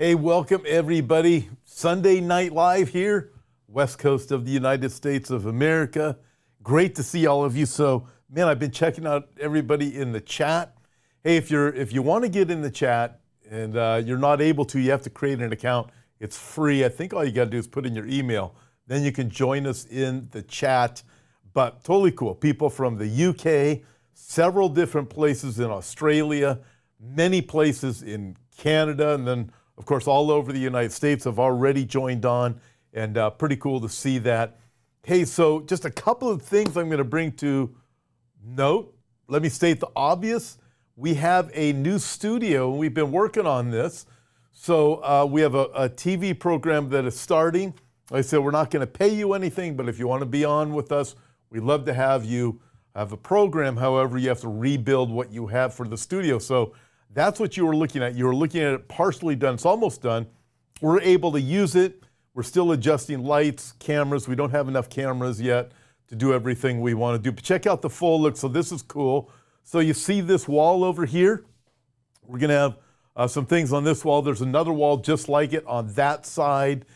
Hey, welcome everybody. Sunday Night Live here, west coast of the United States of America. Great to see all of you. So, man, I've been checking out everybody in the chat. Hey, if you're if you want to get in the chat and uh, you're not able to, you have to create an account. It's free. I think all you got to do is put in your email. Then you can join us in the chat. But totally cool. People from the UK, several different places in Australia, many places in Canada, and then of course, all over the United States have already joined on, and uh, pretty cool to see that. Hey, so just a couple of things I'm going to bring to note. Let me state the obvious. We have a new studio, and we've been working on this. So uh, we have a, a, TV program that is starting. Like I said, we're not going to pay you anything, but if you want to be on with us, we'd love to have you. Have a program, however, you have to rebuild what you have for the studio. So that's what you were looking at. You were looking at it partially done. It's almost done. We're able to use it. We're still adjusting lights, cameras. We don't have enough cameras yet to do everything we want to do. But check out the full look. So this is cool. So you see this wall over here? We're going to have uh, some things on this wall. There's another wall just like it on that side.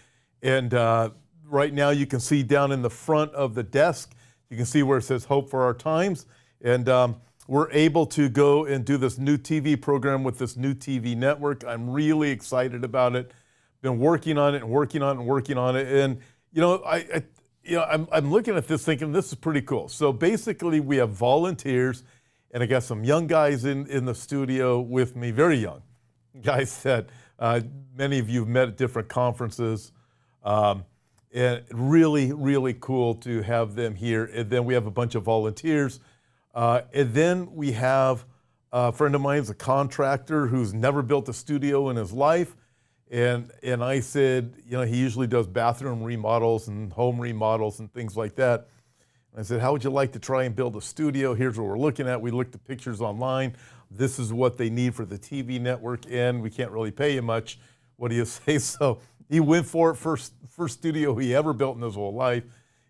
And uh, right now you can see down in the front of the desk, you can see where it says Hope for Our Times. And um, we're able to go and do this new TV program with this new TV network. I'm really excited about it. Been working on it and working on it and working on it. And you know, I, I you know, I'm, I'm looking at this thinking this is pretty cool. So basically, we have volunteers, and I got some young guys in in the studio with me, very young guys that uh, many of you have met at different conferences. Um, and really, really cool to have them here. And then we have a bunch of volunteers uh, and then we have a friend of mine who's a contractor who's never built a studio in his life. And, and I said, you know, he usually does bathroom remodels and home remodels and things like that. And I said, how would you like to try and build a studio? Here's what we're looking at. We looked at pictures online. This is what they need for the TV network, and we can't really pay you much. What do you say? So he went for it, first, first studio he ever built in his whole life.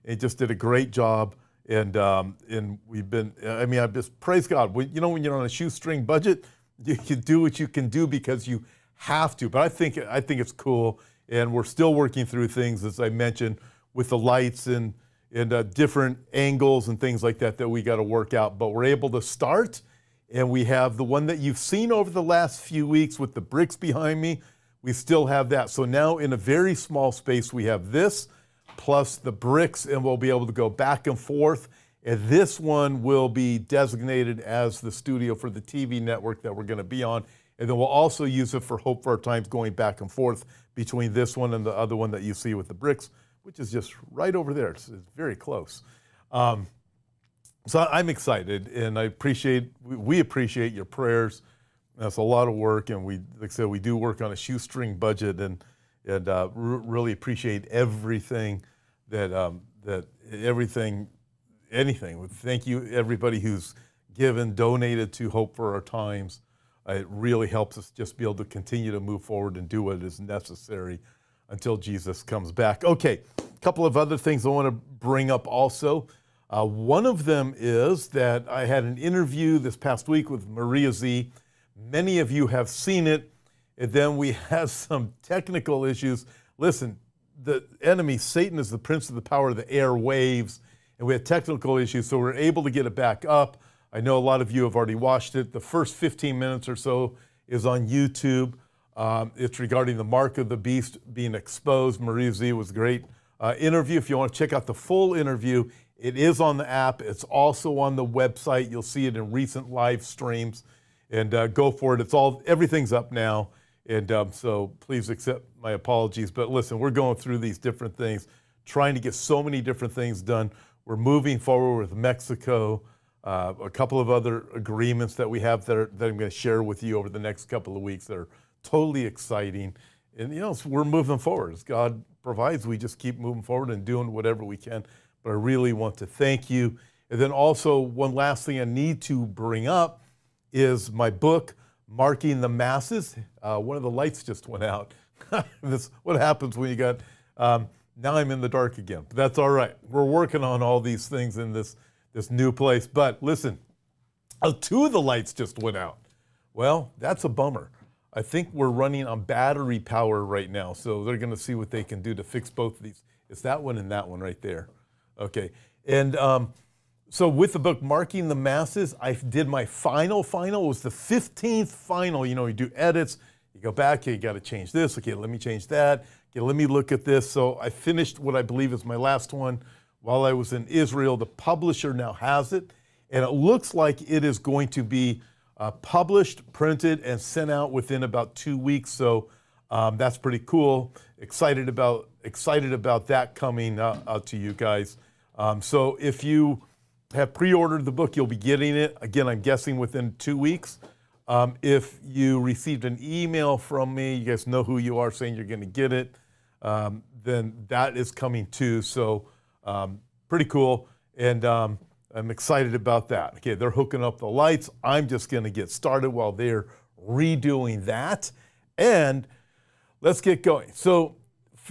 And just did a great job and um, and we've been. I mean, I just praise God. you know, when you're on a shoestring budget, you can do what you can do because you have to. But I think I think it's cool, and we're still working through things as I mentioned with the lights and and uh, different angles and things like that that we got to work out. But we're able to start, and we have the one that you've seen over the last few weeks with the bricks behind me. We still have that. So now in a very small space, we have this plus the bricks, and we'll be able to go back and forth. And this one will be designated as the studio for the TV network that we're going to be on. And then we'll also use it for Hope for Our Times going back and forth between this one and the other one that you see with the bricks, which is just right over there. It's, it's very close. Um, so I'm excited, and I appreciate we appreciate your prayers. That's a lot of work, and we like I said we do work on a shoestring budget, and and uh, really appreciate everything that um, that everything, anything. Thank you everybody who's given, donated to Hope for Our Times. Uh, it really helps us just be able to continue to move forward and do what is necessary until Jesus comes back. Okay, a couple of other things I want to bring up also. Uh, one of them is that I had an interview this past week with Maria Zeee. Many of you have seen it. And then we have some technical issues. Listen, the enemy, Satan, is the prince of the power of the air waves, and we had technical issues, so we are able to get it back up. I know a lot of you have already watched it. The first 15 minutes or so is on YouTube. Um, it's regarding the mark of the beast being exposed. Maria Zeee was a great uh, interview. If you want to check out the full interview, it is on the app. It's also on the website. You'll see it in recent live streams, and uh, go for it. It's all everything's up now. And um, so please accept my apologies. But listen, we're going through these different things, trying to get so many different things done. We're moving forward with Mexico, uh, a couple of other agreements that we have that, are, that I'm going to share with you over the next couple of weeks that are totally exciting. And, you know, we're moving forward. As God provides, we just keep moving forward and doing whatever we can. But I really want to thank you. And then also, one last thing I need to bring up is my book, marking the masses. Uh, one of the lights just went out. this what happens when you got. Um, now I'm in the dark again. But that's all right. We're working on all these things in this this new place. But listen, uh, two of the lights just went out. Well, that's a bummer. I think we're running on battery power right now, so they're going to see what they can do to fix both of these. It's that one and that one right there. Okay, and um, so with the book Marking the Masses, I did my final final. It was the 15th final. You know, you do edits, you go back, you got to change this. Okay, let me change that. Okay, let me look at this. So I finished what I believe is my last one while I was in Israel. The publisher now has it, and it looks like it is going to be uh, published, printed, and sent out within about two weeks. So um, that's pretty cool. Excited about excited about that coming uh, out to you guys. Um, so if you have pre-ordered the book, you'll be getting it again. I'm guessing within two weeks. Um, if you received an email from me, you guys know who you are, saying you're going to get it. Um, then that is coming too. So um, pretty cool. And um, I'm excited about that. Okay, they're hooking up the lights. I'm just going to get started while they're redoing that. And let's get going. So,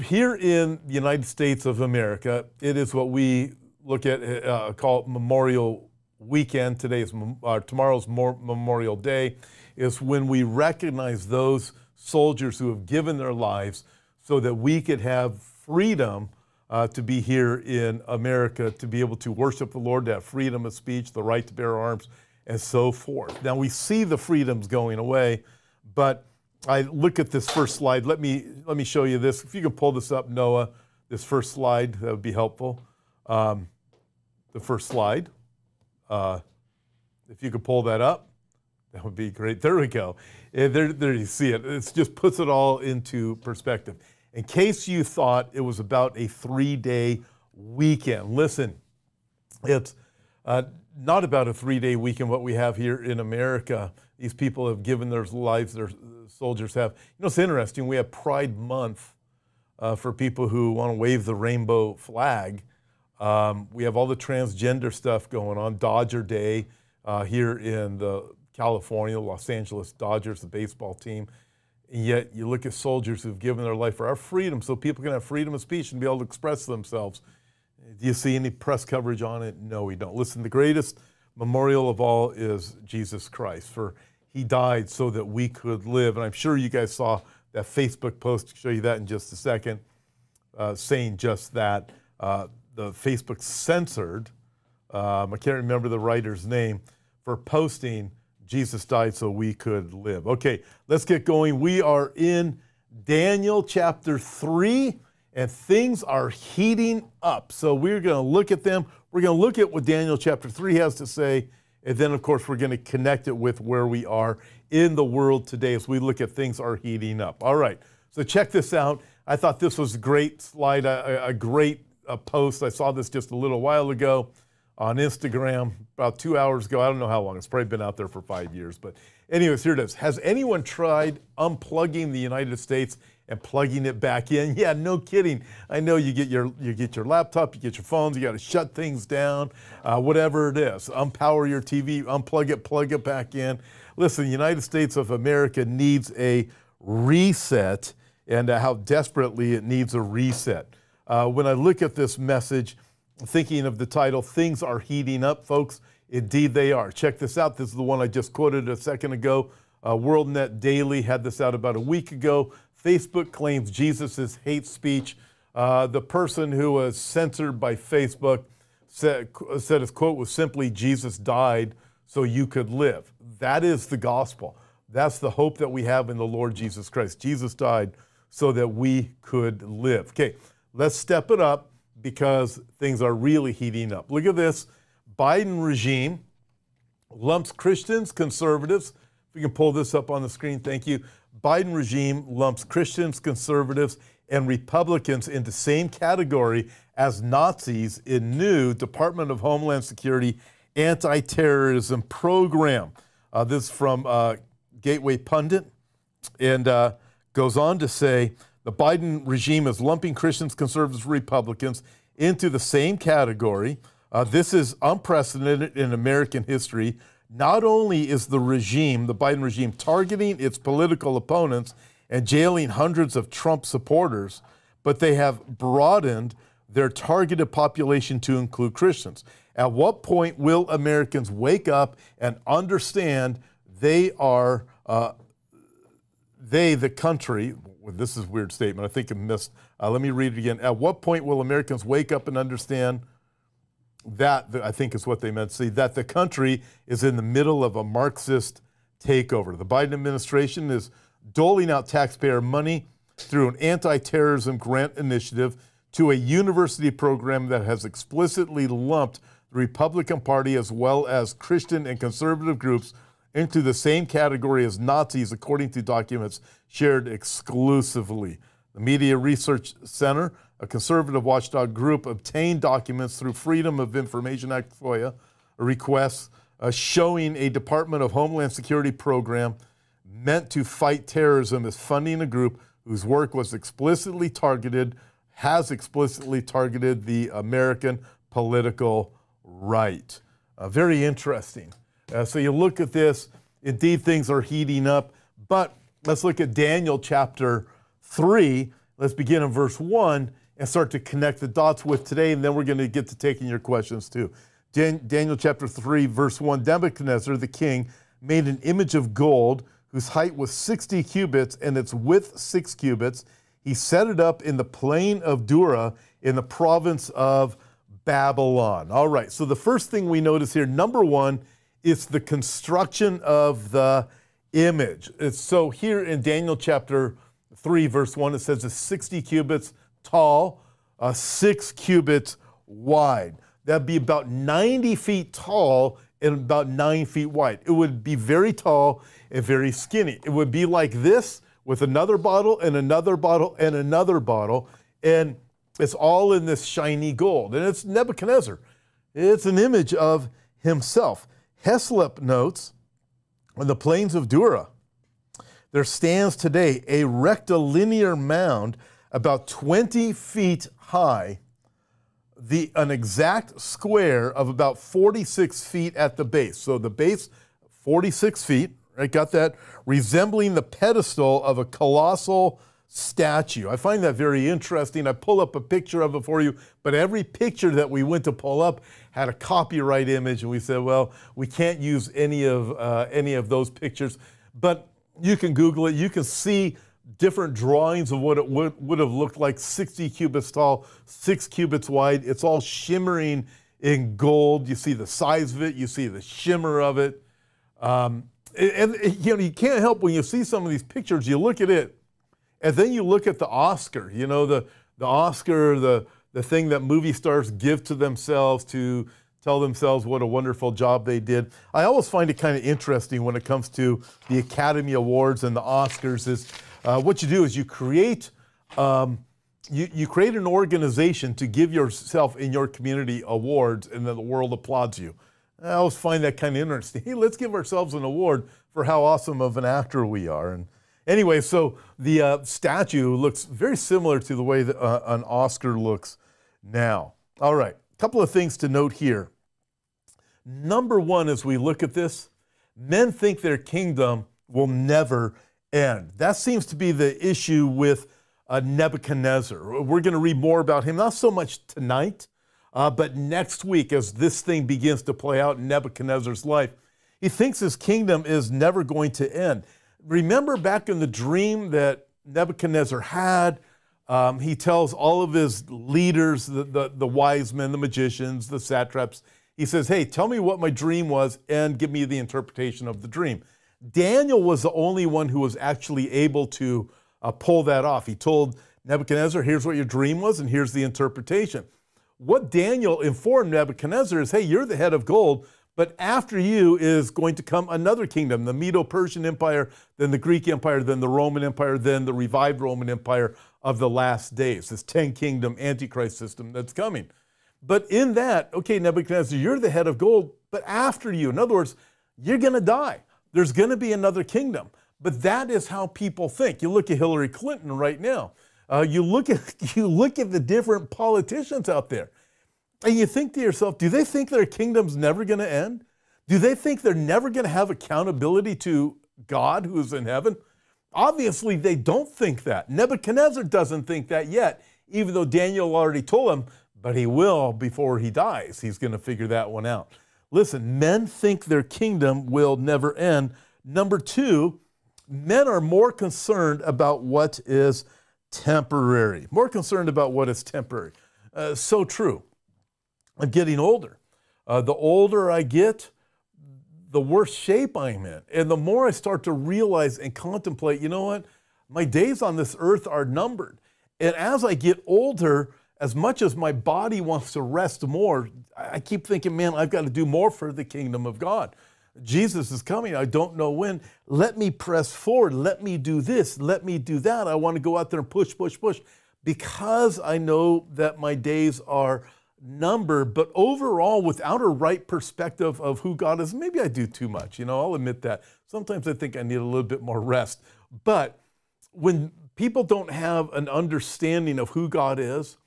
here in the United States of America, it is what we look at, uh, call Memorial Weekend. Today is uh, tomorrow's Memorial Day, is when we recognize those soldiers who have given their lives so that we could have freedom uh, to be here in America, to be able to worship the Lord, to have freedom of speech, the right to bear arms, and so forth. Now we see the freedoms going away, but I look at this first slide. Let me let me show you this. If you can pull this up, Noah, this first slide that would be helpful. Um, the first slide. Uh, if you could pull that up, that would be great. There we go. There, there you see it. It just puts it all into perspective. In case you thought it was about a three day weekend, listen, it's uh, not about a three day weekend, what we have here in America. These people have given their lives, their soldiers have. You know, it's interesting. We have Pride Month uh, for people who want to wave the rainbow flag. Um, we have all the transgender stuff going on. Dodger Day uh, here in the California, Los Angeles Dodgers, the baseball team. And yet you look at soldiers who've given their life for our freedom so people can have freedom of speech and be able to express themselves. Do you see any press coverage on it? No, we don't. Listen, the greatest memorial of all is Jesus Christ, for he died so that we could live. And I'm sure you guys saw that Facebook post, show you that in just a second, uh, saying just that. Uh, the Facebook censored, um, I can't remember the writer's name, for posting Jesus died so we could live. Okay, let's get going. We are in Daniel chapter 3, and things are heating up. So we're going to look at them. We're going to look at what Daniel chapter 3 has to say, and then, of course, we're going to connect it with where we are in the world today as we look at things are heating up. All right, so check this out. I thought this was a great slide, a, a great uh, post. I saw this just a little while ago on Instagram about two hours ago. I don't know how long. It's probably been out there for five years. But, anyways, here it is. Has anyone tried unplugging the United States and plugging it back in? Yeah, no kidding. I know you get your you get your laptop, you get your phones, you got to shut things down, uh, whatever it is. Unpower your TV, unplug it, plug it back in. Listen, the United States of America needs a reset, and uh, how desperately it needs a reset. Uh, when I look at this message thinking of the title, Things Are Heating Up, folks. Indeed, they are. Check this out. This is the one I just quoted a second ago. Uh, WorldNet Daily had this out about a week ago. Facebook claims Jesus is hate speech. Uh, the person who was censored by Facebook said, said his quote was simply, Jesus died so you could live. That is the gospel. That's the hope that we have in the Lord Jesus Christ. Jesus died so that we could live. Okay, let's step it up because things are really heating up. Look at this Biden regime lumps Christians, conservatives. If we can pull this up on the screen, thank you. Biden regime lumps Christians, conservatives, and Republicans into same category as Nazis in new Department of Homeland Security anti-terrorism program. Uh, this is from uh, Gateway Pundit, and uh, goes on to say the Biden regime is lumping Christians, conservatives, Republicans into the same category. Uh, this is unprecedented in American history. Not only is the regime, the Biden regime, targeting its political opponents and jailing hundreds of Trump supporters, but they have broadened their targeted population to include Christians. At what point will Americans wake up and understand they are uh, they, the country, this is a weird statement. I think I missed. Uh, let me read it again. At what point will Americans wake up and understand that, I think is what they meant to say, that the country is in the middle of a Marxist takeover? The Biden administration is doling out taxpayer money through an anti terrorism grant initiative to a university program that has explicitly lumped the Republican Party as well as Christian and conservative groups into the same category as Nazis, according to documents shared exclusively. The Media Research Center, a conservative watchdog group, obtained documents through Freedom of Information Act FOIA requests uh, showing a Department of Homeland Security program meant to fight terrorism is funding a group whose work was explicitly targeted, has explicitly targeted the American political right. Uh, very interesting. Uh, so you look at this, indeed things are heating up. But let's look at Daniel chapter 3. Let's begin in verse 1 and start to connect the dots with today, and then we're going to get to taking your questions too. Dan- Daniel chapter 3, verse 1 Nebuchadnezzar the king made an image of gold whose height was 60 cubits and its width 6 cubits. He set it up in the plain of Dura in the province of Babylon. All right, so the first thing we notice here, number one, is the construction of the image. It's so here in Daniel chapter 3, verse 1, it says it's 60 cubits tall, uh, 6 cubits wide. That'd be about 90 feet tall and about 9 feet wide. It would be very tall and very skinny. It would be like this with another bottle and another bottle and another bottle. And it's all in this shiny gold. And it's Nebuchadnezzar. It's an image of himself. Heslop notes on the plains of Dura, there stands today a rectilinear mound about 20 feet high, the, an exact square of about 46 feet at the base. So the base, 46 feet, right? Got that? Resembling the pedestal of a colossal statue. I find that very interesting. I pull up a picture of it for you, but every picture that we went to pull up had a copyright image, and we said, well, we can't use any of uh, any of those pictures. But you can Google it. You can see different drawings of what it would, would have looked like 60 cubits tall, six cubits wide. It's all shimmering in gold. You see the size of it, you see the shimmer of it. Um, and, and you know, you can't help when you see some of these pictures, you look at it and then you look at the Oscar, you know, the, the Oscar, the, the thing that movie stars give to themselves to tell themselves what a wonderful job they did. I always find it kind of interesting when it comes to the Academy Awards and the Oscars is uh, what you do is you create um, you, you create an organization to give yourself in your community awards and then the world applauds you. I always find that kind of interesting. Hey, let's give ourselves an award for how awesome of an actor we are. And Anyway, so the uh, statue looks very similar to the way that uh, an Oscar looks now. All right, a couple of things to note here. Number one, as we look at this, men think their kingdom will never end. That seems to be the issue with uh, Nebuchadnezzar. We're going to read more about him, not so much tonight, uh, but next week as this thing begins to play out in Nebuchadnezzar's life. He thinks his kingdom is never going to end remember back in the dream that Nebuchadnezzar had, um, he tells all of his leaders, the, the, the wise men, the magicians, the satraps, he says, Hey, tell me what my dream was and give me the interpretation of the dream. Daniel was the only one who was actually able to uh, pull that off. He told Nebuchadnezzar, Here's what your dream was, and here's the interpretation. What Daniel informed Nebuchadnezzar is, Hey, you're the head of gold, but after you is going to come another kingdom, the Medo Persian Empire, then the Greek Empire, then the Roman Empire, then the revived Roman Empire of the last days, this 10 kingdom Antichrist system that's coming. But in that, okay, Nebuchadnezzar, you're the head of gold, but after you, in other words, you're going to die. There's going to be another kingdom. But that is how people think. You look at Hillary Clinton right now. Uh, you look at you look at the different politicians out there. And you think to yourself, do they think their kingdom's never going to end? Do they think they're never going to have accountability to God who's in heaven? Obviously, they don't think that. Nebuchadnezzar doesn't think that yet, even though Daniel already told him, but he will before he dies. He's going to figure that one out. Listen, men think their kingdom will never end. Number two, men are more concerned about what is temporary, more concerned about what is temporary. Uh, so true. I'm getting older. Uh, the older I get, the worse shape I'm in. And the more I start to realize and contemplate, you know what? My days on this earth are numbered. And as I get older, as much as my body wants to rest more, I keep thinking, man, I've got to do more for the kingdom of God. Jesus is coming. I don't know when. Let me press forward. Let me do this. Let me do that. I want to go out there and push, push, push because I know that my days are numbered. But overall, without a right perspective of who God is, maybe I do too much. You know, I'll admit that. Sometimes I think I need a little bit more rest. But when people don't have an understanding of who God is,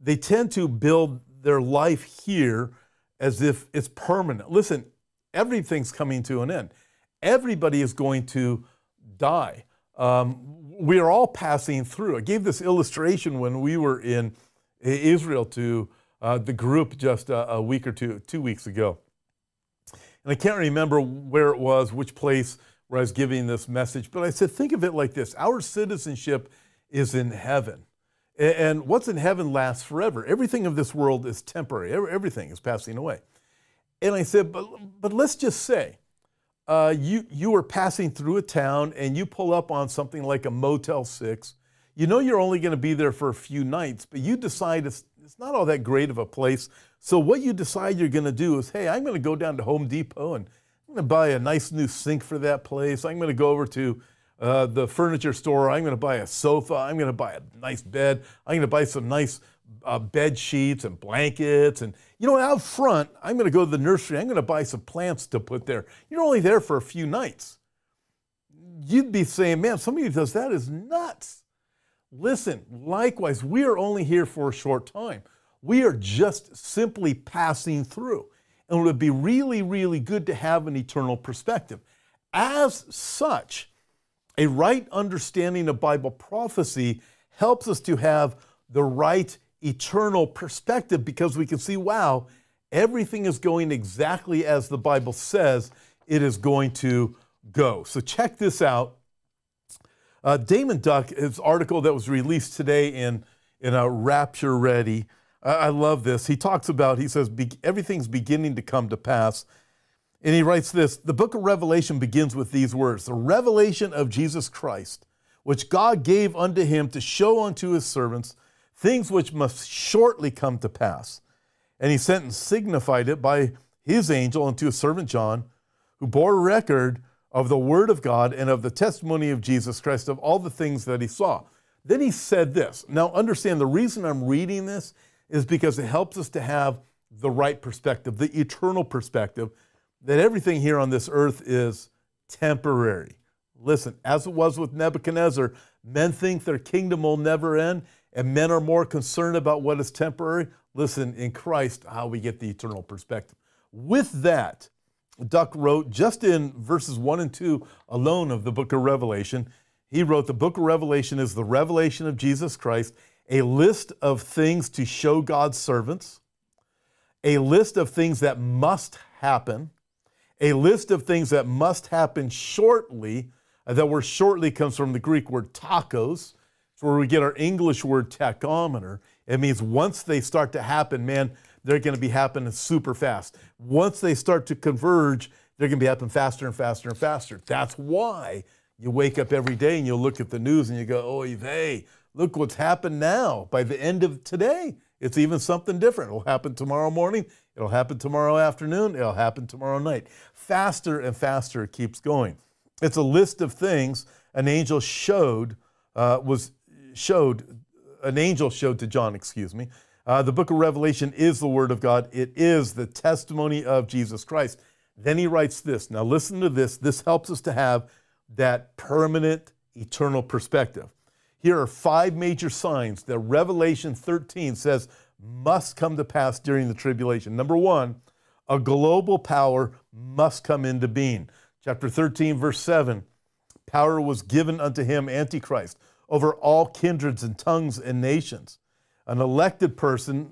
they tend to build their life here as if it's permanent. Listen, everything's coming to an end. Everybody is going to die. Um, we are all passing through. I gave this illustration when we were in Israel to uh, the group just a, a week or two, two weeks ago. And I can't remember where it was, which place where I was giving this message, but I said, think of it like this our citizenship is in heaven. And what's in heaven lasts forever. Everything of this world is temporary, everything is passing away. And I said, but, but let's just say uh, you, you are passing through a town and you pull up on something like a Motel 6. You know you're only going to be there for a few nights, but you decide it's, it's not all that great of a place. So what you decide you're going to do is, hey, I'm going to go down to Home Depot and I'm going to buy a nice new sink for that place. I'm going to go over to uh, the furniture store. I'm going to buy a sofa. I'm going to buy a nice bed. I'm going to buy some nice uh, bed sheets and blankets. And, you know, out front, I'm going to go to the nursery. I'm going to buy some plants to put there. You're only there for a few nights. You'd be saying, man, somebody who does that is nuts. Listen, likewise, we are only here for a short time. We are just simply passing through. And it would be really, really good to have an eternal perspective. As such, a right understanding of Bible prophecy helps us to have the right eternal perspective because we can see, wow, everything is going exactly as the Bible says it is going to go. So check this out. Uh, Daymond Duck, his article that was released today in, in a Rapture Ready, I love this. He talks about, he says, everything's beginning to come to pass. And he writes this The book of Revelation begins with these words The revelation of Jesus Christ, which God gave unto him to show unto his servants things which must shortly come to pass. And he sent and signified it by his angel unto his servant John, who bore record of the word of God and of the testimony of Jesus Christ, of all the things that he saw. Then he said this. Now, understand the reason I'm reading this is because it helps us to have the right perspective, the eternal perspective that everything here on this earth is temporary. Listen, as it was with Nebuchadnezzar, men think their kingdom will never end, and men are more concerned about what is temporary. Listen, in Christ, how we get the eternal perspective. With that, Duck wrote just in verses 1 and 2 alone of the book of Revelation, he wrote, The book of Revelation is the revelation of Jesus Christ, a list of things to show God's servants, a list of things that must happen, a list of things that must happen shortly. Uh, that word shortly comes from the Greek word tachos. It's where we get our English word tachometer. It means once they start to happen, man, they're going to be happening super fast. Once they start to converge, they're going to be happening faster and faster and faster. That's why you wake up every day and you look at the news and you go, oh, hey, look what's happened now. By the end of today, it's even something different. It'll happen tomorrow morning. It'll happen tomorrow afternoon. It'll happen tomorrow night. Faster and faster it keeps going. It's a list of things an angel showed, uh, was showed, an angel showed to John, excuse me. Uh, the book of Revelation is the Word of God. It is the testimony of Jesus Christ. Then he writes this. Now, listen to this. This helps us to have that permanent, eternal perspective. Here are five major signs that Revelation 13 says must come to pass during the tribulation. Number one, a global power must come into being. Chapter 13, verse 7 power was given unto him, Antichrist, over all kindreds and tongues and nations. An elected person,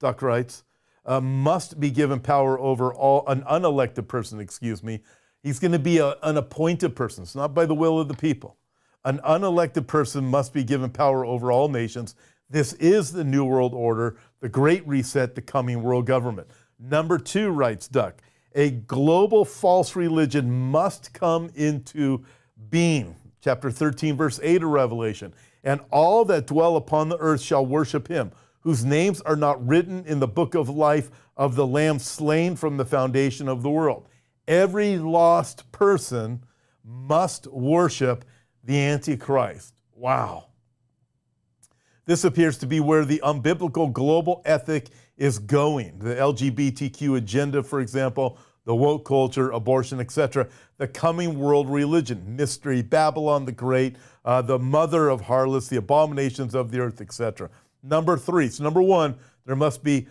Duck writes, uh, must be given power over all, an unelected person, excuse me, He's going to be a, an appointed person. It's not by the will of the people. An unelected person must be given power over all nations. This is the New World Order, the Great Reset, the coming world government. Number two, writes Duck, a global false religion must come into being. Chapter 13, verse 8 of Revelation. And all that dwell upon the earth shall worship him, whose names are not written in the book of life of the Lamb slain from the foundation of the world. Every lost person must worship the Antichrist. Wow. This appears to be where the unbiblical global ethic is going. The LGBTQ agenda, for example, the woke culture, abortion, etc. The coming world religion, mystery, Babylon the Great, uh, the mother of harlots, the abominations of the earth, etc. Number three. So number one, there must be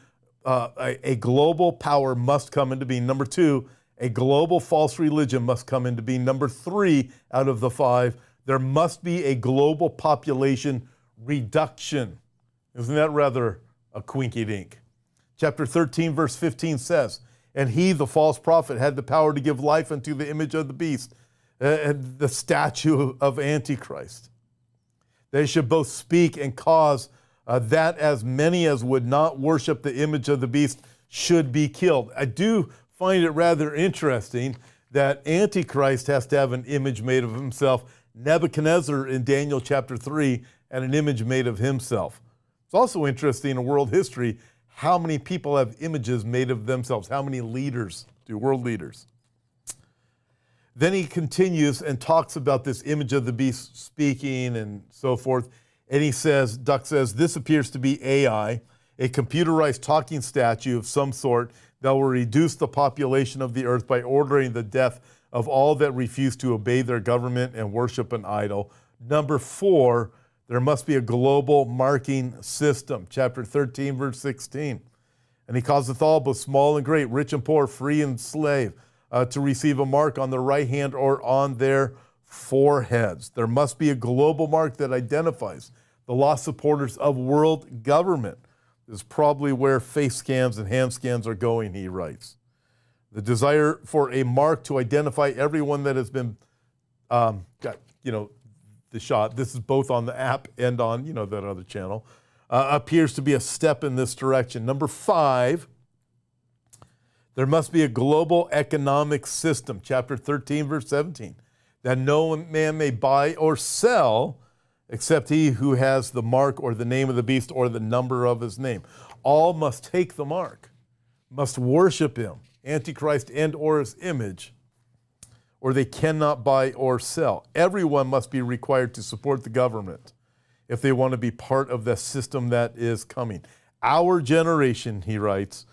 uh, a, a global power must come into being. Number two, a global false religion must come into being. Number three, out of the five, there must be a global population reduction. Isn't that rather a quinky dink? Chapter 13, verse 15 says, And he, the false prophet, had the power to give life unto the image of the beast, uh, the statue of Antichrist. They should both speak and cause uh, that as many as would not worship the image of the beast should be killed. I do find it rather interesting that Antichrist has to have an image made of himself. Nebuchadnezzar in Daniel chapter 3 had an image made of himself. It's also interesting in world history how many people have images made of themselves, how many leaders do, world leaders. Then he continues and talks about this image of the beast speaking and so forth. And he says, Duck says, this appears to be AI, a computerized talking statue of some sort that will reduce the population of the earth by ordering the death of all that refuse to obey their government and worship an idol. Number four, there must be a global marking system. Chapter 13, verse 16. And he causeth all, both small and great, rich and poor, free and slave, uh, to receive a mark on their right hand or on their foreheads. There must be a global mark that identifies the lost supporters of world government This is probably where face scans and hand scans are going, he writes. The desire for a mark to identify everyone that has been, um, got, you know, the shot. This is both on the app and on, you know, that other channel. Uh, appears to be a step in this direction. Number five, there must be a global economic system, chapter 13, verse 17, that no man may buy or sell except he who has the mark or the name of the beast or the number of his name. All must take the mark, must worship him, Antichrist and or his image, or they cannot buy or sell. Everyone must be required to support the government if they want to be part of the system that is coming. Our generation, he writes,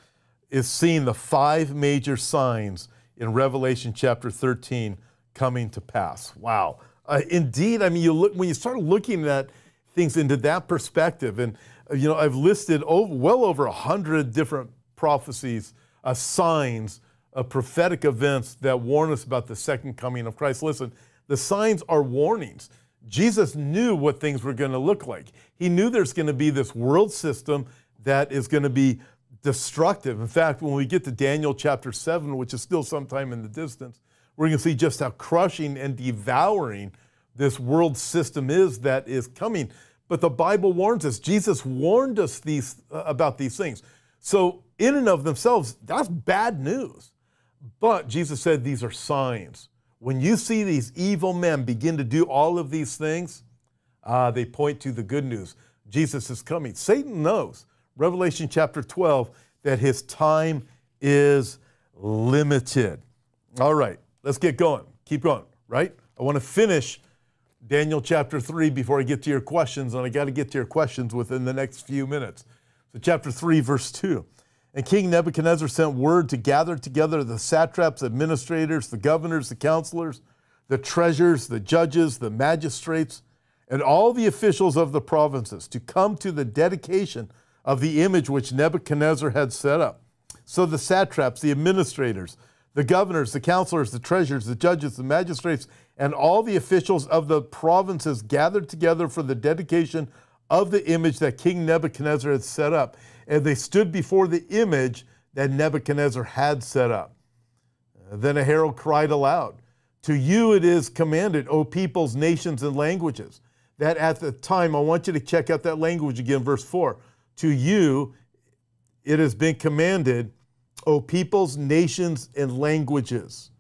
is seeing the five major signs in Revelation chapter 13 coming to pass. Wow. Uh, indeed, I mean, you look when you start looking at things into that perspective, and uh, you know, I've listed over, well over a hundred different prophecies, uh, signs, uh, prophetic events that warn us about the second coming of Christ. Listen, the signs are warnings. Jesus knew what things were going to look like. He knew there's going to be this world system that is going to be destructive. In fact, when we get to Daniel chapter 7, which is still sometime in the distance, we're going to see just how crushing and devouring this world system is that is coming. But the Bible warns us. Jesus warned us these uh, about these things. So in and of themselves, that's bad news. But Jesus said these are signs. When you see these evil men begin to do all of these things, uh, they point to the good news. Jesus is coming. Satan knows, Revelation chapter 12, that his time is limited. All right, Let's get going. Keep going, right? I want to finish Daniel chapter 3 before I get to your questions, and I got to get to your questions within the next few minutes. So, chapter 3, verse 2. And King Nebuchadnezzar sent word to gather together the satraps, administrators, the governors, the counselors, the treasurers, the judges, the magistrates, and all the officials of the provinces to come to the dedication of the image which Nebuchadnezzar had set up. So the satraps, the administrators, the governors, the counselors, the treasurers, the judges, the magistrates, and all the officials of the provinces gathered together for the dedication of the image that King Nebuchadnezzar had set up. And they stood before the image that Nebuchadnezzar had set up. Then a herald cried aloud, To you it is commanded, O peoples, nations, and languages, that at the time, I want you to check out that language again, verse 4. To you it has been commanded, O peoples, nations, and languages.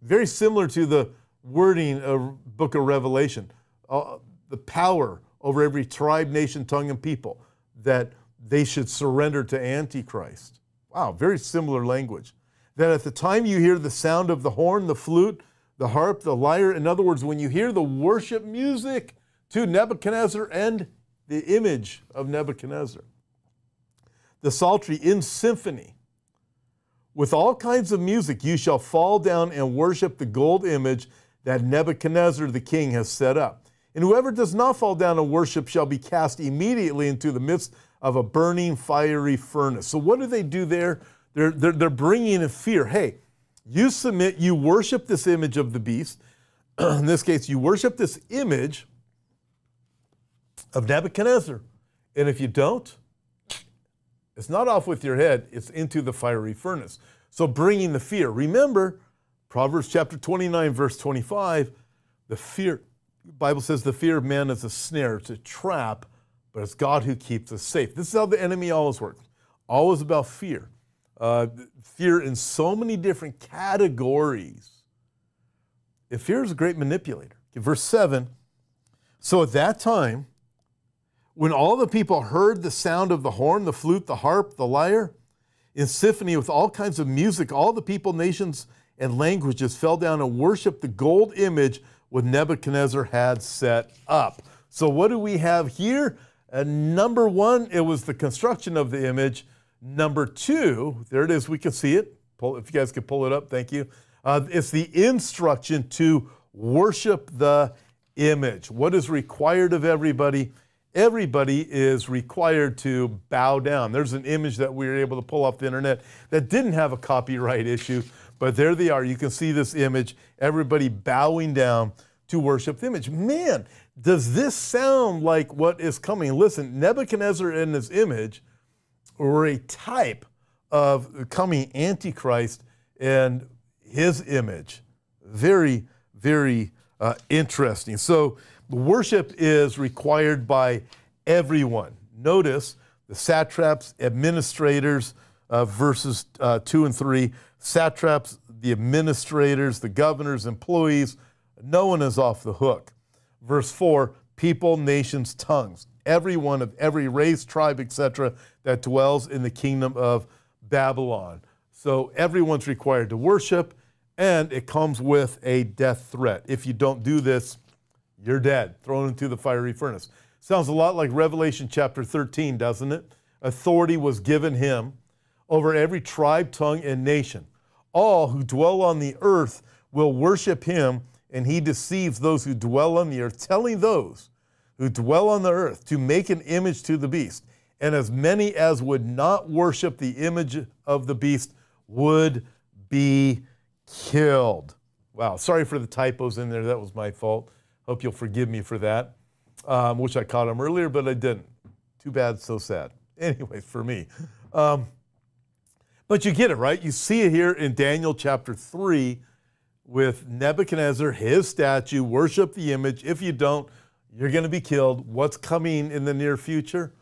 Very similar to the wording of book of Revelation. Uh, the power over every tribe, nation, tongue, and people that they should surrender to Antichrist. Wow, very similar language. That at the time you hear the sound of the horn, the flute, the harp, the lyre, in other words, when you hear the worship music to Nebuchadnezzar and the image of Nebuchadnezzar, the psaltery in symphony, with all kinds of music, you shall fall down and worship the gold image that Nebuchadnezzar the king has set up. And whoever does not fall down and worship shall be cast immediately into the midst of a burning fiery furnace. So, what do they do there? They're, they're, they're bringing a fear. Hey, you submit, you worship this image of the beast. in this case, you worship this image of Nebuchadnezzar. And if you don't, it's not off with your head, it's into the fiery furnace. So bringing the fear. Remember, Proverbs chapter 29, verse 25, the fear, the Bible says the fear of man is a snare, it's a trap, but it's God who keeps us safe. This is how the enemy always works. Always about fear. Uh, fear in so many different categories. If fear is a great manipulator. Okay, verse 7 So at that time, when all the people heard the sound of the horn, the flute, the harp, the lyre, in symphony with all kinds of music, all the people, nations, and languages fell down and worshiped the gold image what Nebuchadnezzar had set up. So, what do we have here? Uh, number one, it was the construction of the image. Number two, there it is, we can see it. Pull, if you guys could pull it up, thank you. Uh, it's the instruction to worship the image. What is required of everybody? everybody is required to bow down. There's an image that we were able to pull off the internet that didn't have a copyright issue, but there they are. You can see this image, everybody bowing down to worship the image. Man, does this sound like what is coming? Listen, Nebuchadnezzar in his image were a type of coming Antichrist and his image. Very, very uh, interesting. So, Worship is required by everyone. Notice the satraps, administrators, uh, verses uh, 2 and 3. Satraps, the administrators, the governors, employees, no one is off the hook. Verse 4 people, nations, tongues. Everyone of every race, tribe, etc., that dwells in the kingdom of Babylon. So everyone's required to worship, and it comes with a death threat. If you don't do this, you're dead, thrown into the fiery furnace. Sounds a lot like Revelation chapter 13, doesn't it? Authority was given him over every tribe, tongue, and nation. All who dwell on the earth will worship him, and he deceives those who dwell on the earth, telling those who dwell on the earth to make an image to the beast. And as many as would not worship the image of the beast would be killed. Wow, sorry for the typos in there. That was my fault. Hope you'll forgive me for that. Um, wish I caught him earlier, but I didn't. Too bad, so sad. Anyway, for me. Um, but you get it, right? You see it here in Daniel chapter 3 with Nebuchadnezzar, his statue, worship the image. If you don't, you're going to be killed. What's coming in the near future?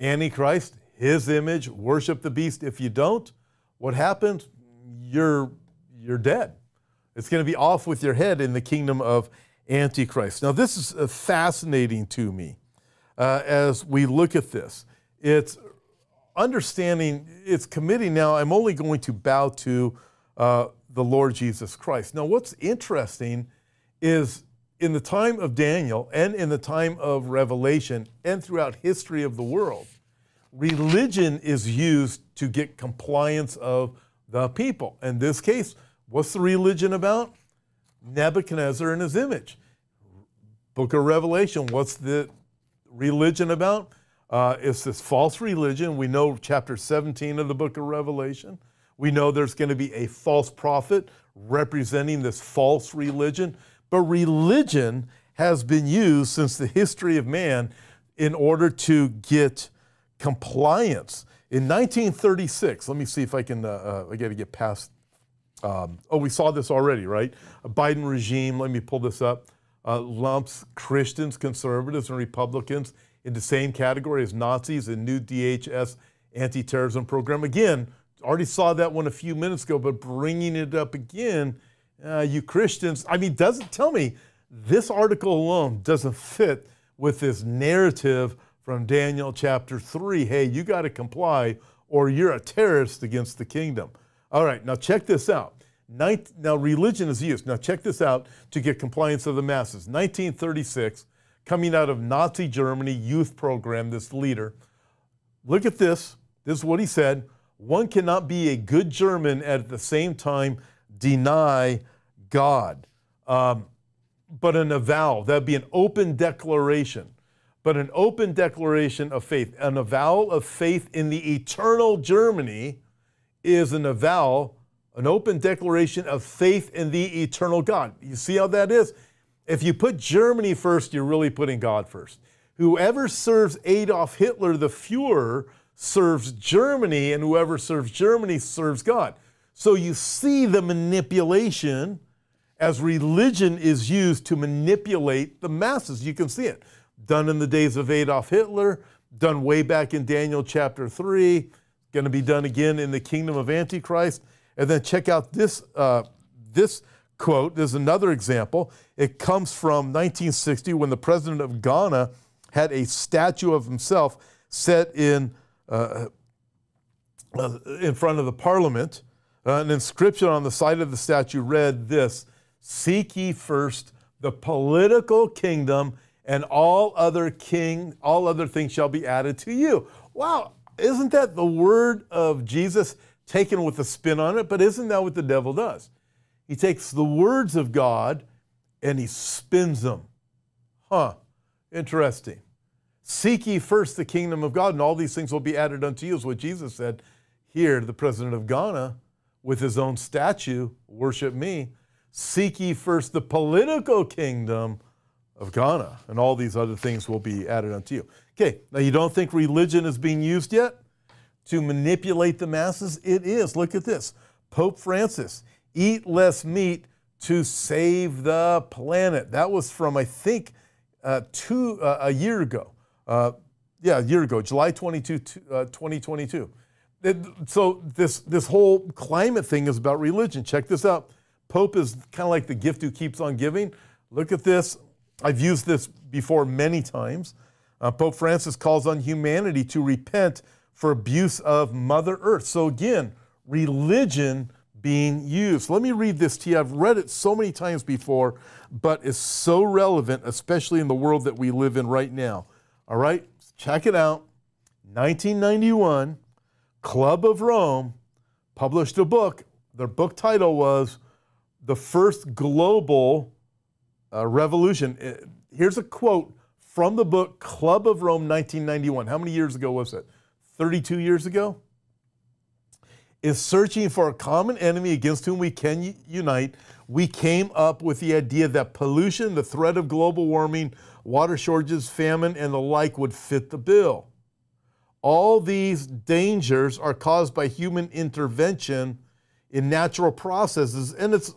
Antichrist, his image, worship the beast. If you don't, what happens? You're, you're dead. It's going to be off with your head in the kingdom of Antichrist. Now, this is uh, fascinating to me uh, as we look at this. It's understanding, it's committing now, I'm only going to bow to uh, the Lord Jesus Christ. Now, what's interesting is in the time of Daniel and in the time of Revelation and throughout history of the world, religion is used to get compliance of the people. In this case, what's the religion about? Nebuchadnezzar and his image. Book of Revelation, what's the religion about? Uh, it's this false religion. We know chapter 17 of the book of Revelation. We know there's going to be a false prophet representing this false religion. But religion has been used since the history of man in order to get compliance. In 1936, let me see if I can, uh, uh, I got to get past Um, oh, we saw this already, right? A Biden regime, let me pull this up, uh, lumps Christians, conservatives, and Republicans in the same category as Nazis and new DHS anti terrorism program. Again, already saw that one a few minutes ago, but bringing it up again, uh, you Christians, I mean, doesn't tell me this article alone doesn't fit with this narrative from Daniel chapter 3. Hey, you got to comply or you're a terrorist against the kingdom. All right, now check this out. now, religion is used. Now, check this out to get compliance of the masses. 1936, coming out of Nazi Germany youth program, this leader. Look at this. This is what he said. One cannot be a good German and at the same time deny God. Um, but an avowal, that'd be an open declaration. But an open declaration of faith, an avowal of faith in the eternal Germany is an avowal, an open declaration of faith in the eternal God. You see how that is? If you put Germany first, you're really putting God first. Whoever serves Adolf Hitler, the Fuhrer, serves Germany, and whoever serves Germany serves God. So you see the manipulation as religion is used to manipulate the masses. You can see it. Done in the days of Adolf Hitler, done way back in Daniel chapter 3, going to be done again in the kingdom of Antichrist. And then check out this, uh, this quote. There's another example. It comes from 1960 when the president of Ghana had a statue of himself set in, in front of the parliament. Uh, an inscription on the side of the statue read this Seek ye first the political kingdom, and all other king, all other things shall be added to you. Wow, isn't that the word of Jesus taken with a spin on it? But isn't that what the devil does? He takes the words of God and he spins them. Huh, interesting. Seek ye first the kingdom of God, and all these things will be added unto you, is what Jesus said. Here, the president of Ghana, with his own statue, worship me. Seek ye first the political kingdom of Ghana, and all these other things will be added unto you. Okay, now you don't think religion is being used yet to manipulate the masses? It is. Look at this Pope Francis, eat less meat to save the planet. That was from, I think, uh, two, uh, a year ago. Uh, yeah, a year ago, July 22, 2022. Uh, so this, this whole climate thing is about religion. Check this out. Pope is kind of like the gift who keeps on giving. Look at this. I've used this before many times. Uh, Pope Francis calls on humanity to repent for abuse of Mother Earth. So again, religion being used. Let me read this to you. I've read it so many times before, but it's so relevant, especially in the world that we live in right now. All right, check it out. 1991, Club of Rome published a book. Their book title was The First Global uh, Revolution. Uh, here's a quote from the book Club of Rome 1991. How many years ago was it? 32 years ago? Is searching for a common enemy against whom we can unite. We came up with the idea that pollution, the threat of global warming, water shortages, famine, and the like would fit the bill. All these dangers are caused by human intervention in natural processes, and it's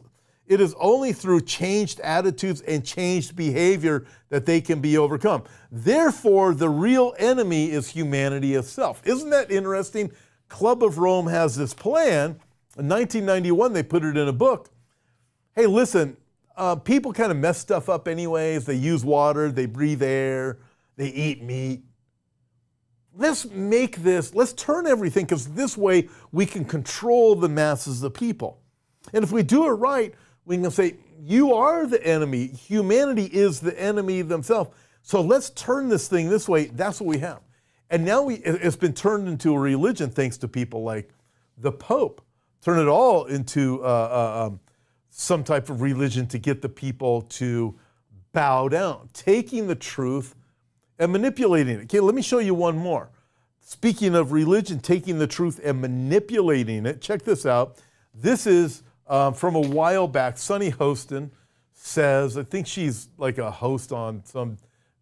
it is only through changed attitudes and changed behavior that they can be overcome. Therefore, the real enemy is humanity itself. Isn't that interesting? Club of Rome has this plan. In 1991, they put it in a book. Hey, listen, uh, people kind of mess stuff up anyways. They use water, they breathe air, they eat meat. Let's make this, let's turn everything, because this way we can control the masses of people. And if we do it right, we can say, You are the enemy. Humanity is the enemy themselves. So let's turn this thing this way. That's what we have. And now we, it's been turned into a religion thanks to people like the Pope. Turn it all into uh, uh, um, some type of religion to get the people to bow down, taking the truth and manipulating it. Okay, let me show you one more. Speaking of religion, taking the truth and manipulating it, check this out. This is um, from a while back. Sunny Hostin says, I think she's like a host on some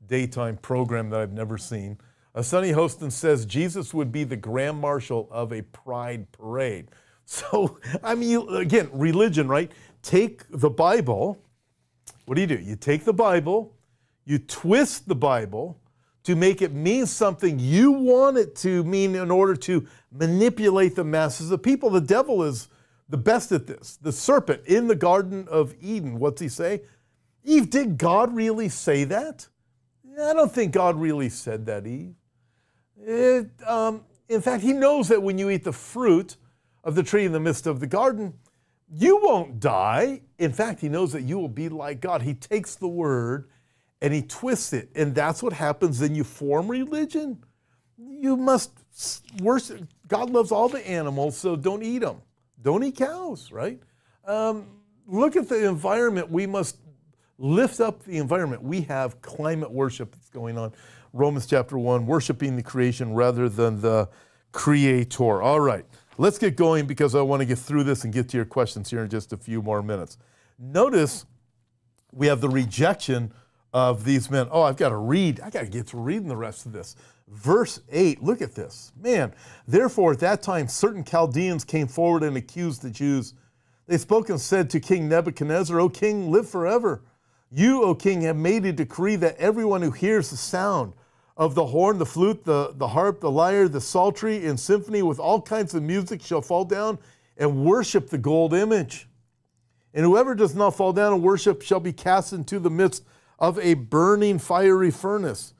daytime program that I've never seen. Uh, Sunny Hostin says Jesus would be the grand marshal of a pride parade. So, I mean, again, religion, right? Take the Bible. What do you do? You take the Bible, you twist the Bible to make it mean something you want it to mean in order to manipulate the masses of people. The devil is the best at this. The serpent in the Garden of Eden, what's he say? Eve, did God really say that? I don't think God really said that, Eve. It, um, in fact, he knows that when you eat the fruit, of the tree in the midst of the garden, you won't die. In fact, he knows that you will be like God. He takes the word and he twists it. And that's what happens. Then you form religion. You must worship. God loves all the animals, so don't eat them. Don't eat cows, right? Um, look at the environment. We must lift up the environment. We have climate worship that's going on. Romans chapter 1, worshiping the creation rather than the creator. All right. Let's get going because I want to get through this and get to your questions here in just a few more minutes. Notice we have the rejection of these men. Oh, I've got to read. I got to get to reading the rest of this. Verse 8, look at this. Man, therefore at that time certain Chaldeans came forward and accused the Jews. They spoke and said to King Nebuchadnezzar, O king, live forever. You, O king, have made a decree that everyone who hears the sound of the horn, the flute, the, the harp, the lyre, the psaltery, and symphony with all kinds of music shall fall down and worship the gold image. And whoever does not fall down and worship shall be cast into the midst of a burning fiery furnace.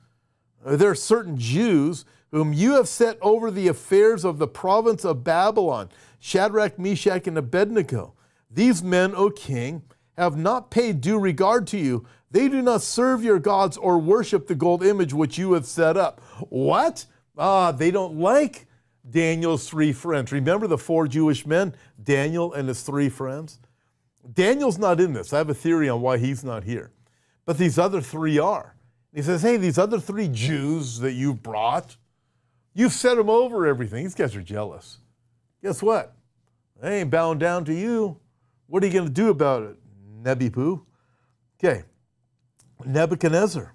Uh, there are certain Jews whom you have set over the affairs of the province of Babylon Shadrach, Meshach, and Abednego. These men, O king, have not paid due regard to you, they do not serve your gods or worship the gold image which you have set up. What? Ah, they don't like Daniel's three friends. Remember the four Jewish men, Daniel and his three friends? Daniel's not in this. I have a theory on why he's not here. But these other three are. He says, hey, these other three Jews that you've brought, you've set them over everything. These guys are jealous. Guess what? They ain't bowing down to you. What are you going to do about it, Nebuchadnezzar? Okay, Nebuchadnezzar,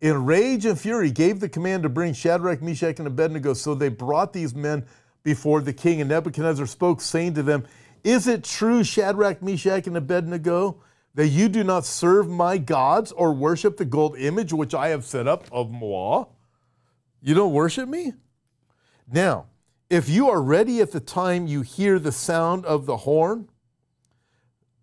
in rage and fury, gave the command to bring Shadrach, Meshach, and Abednego. So they brought these men before the king. And Nebuchadnezzar spoke, saying to them, Is it true, Shadrach, Meshach, and Abednego, that you do not serve my gods or worship the gold image which I have set up of moi? You don't worship me? Now, if you are ready at the time you hear the sound of the horn,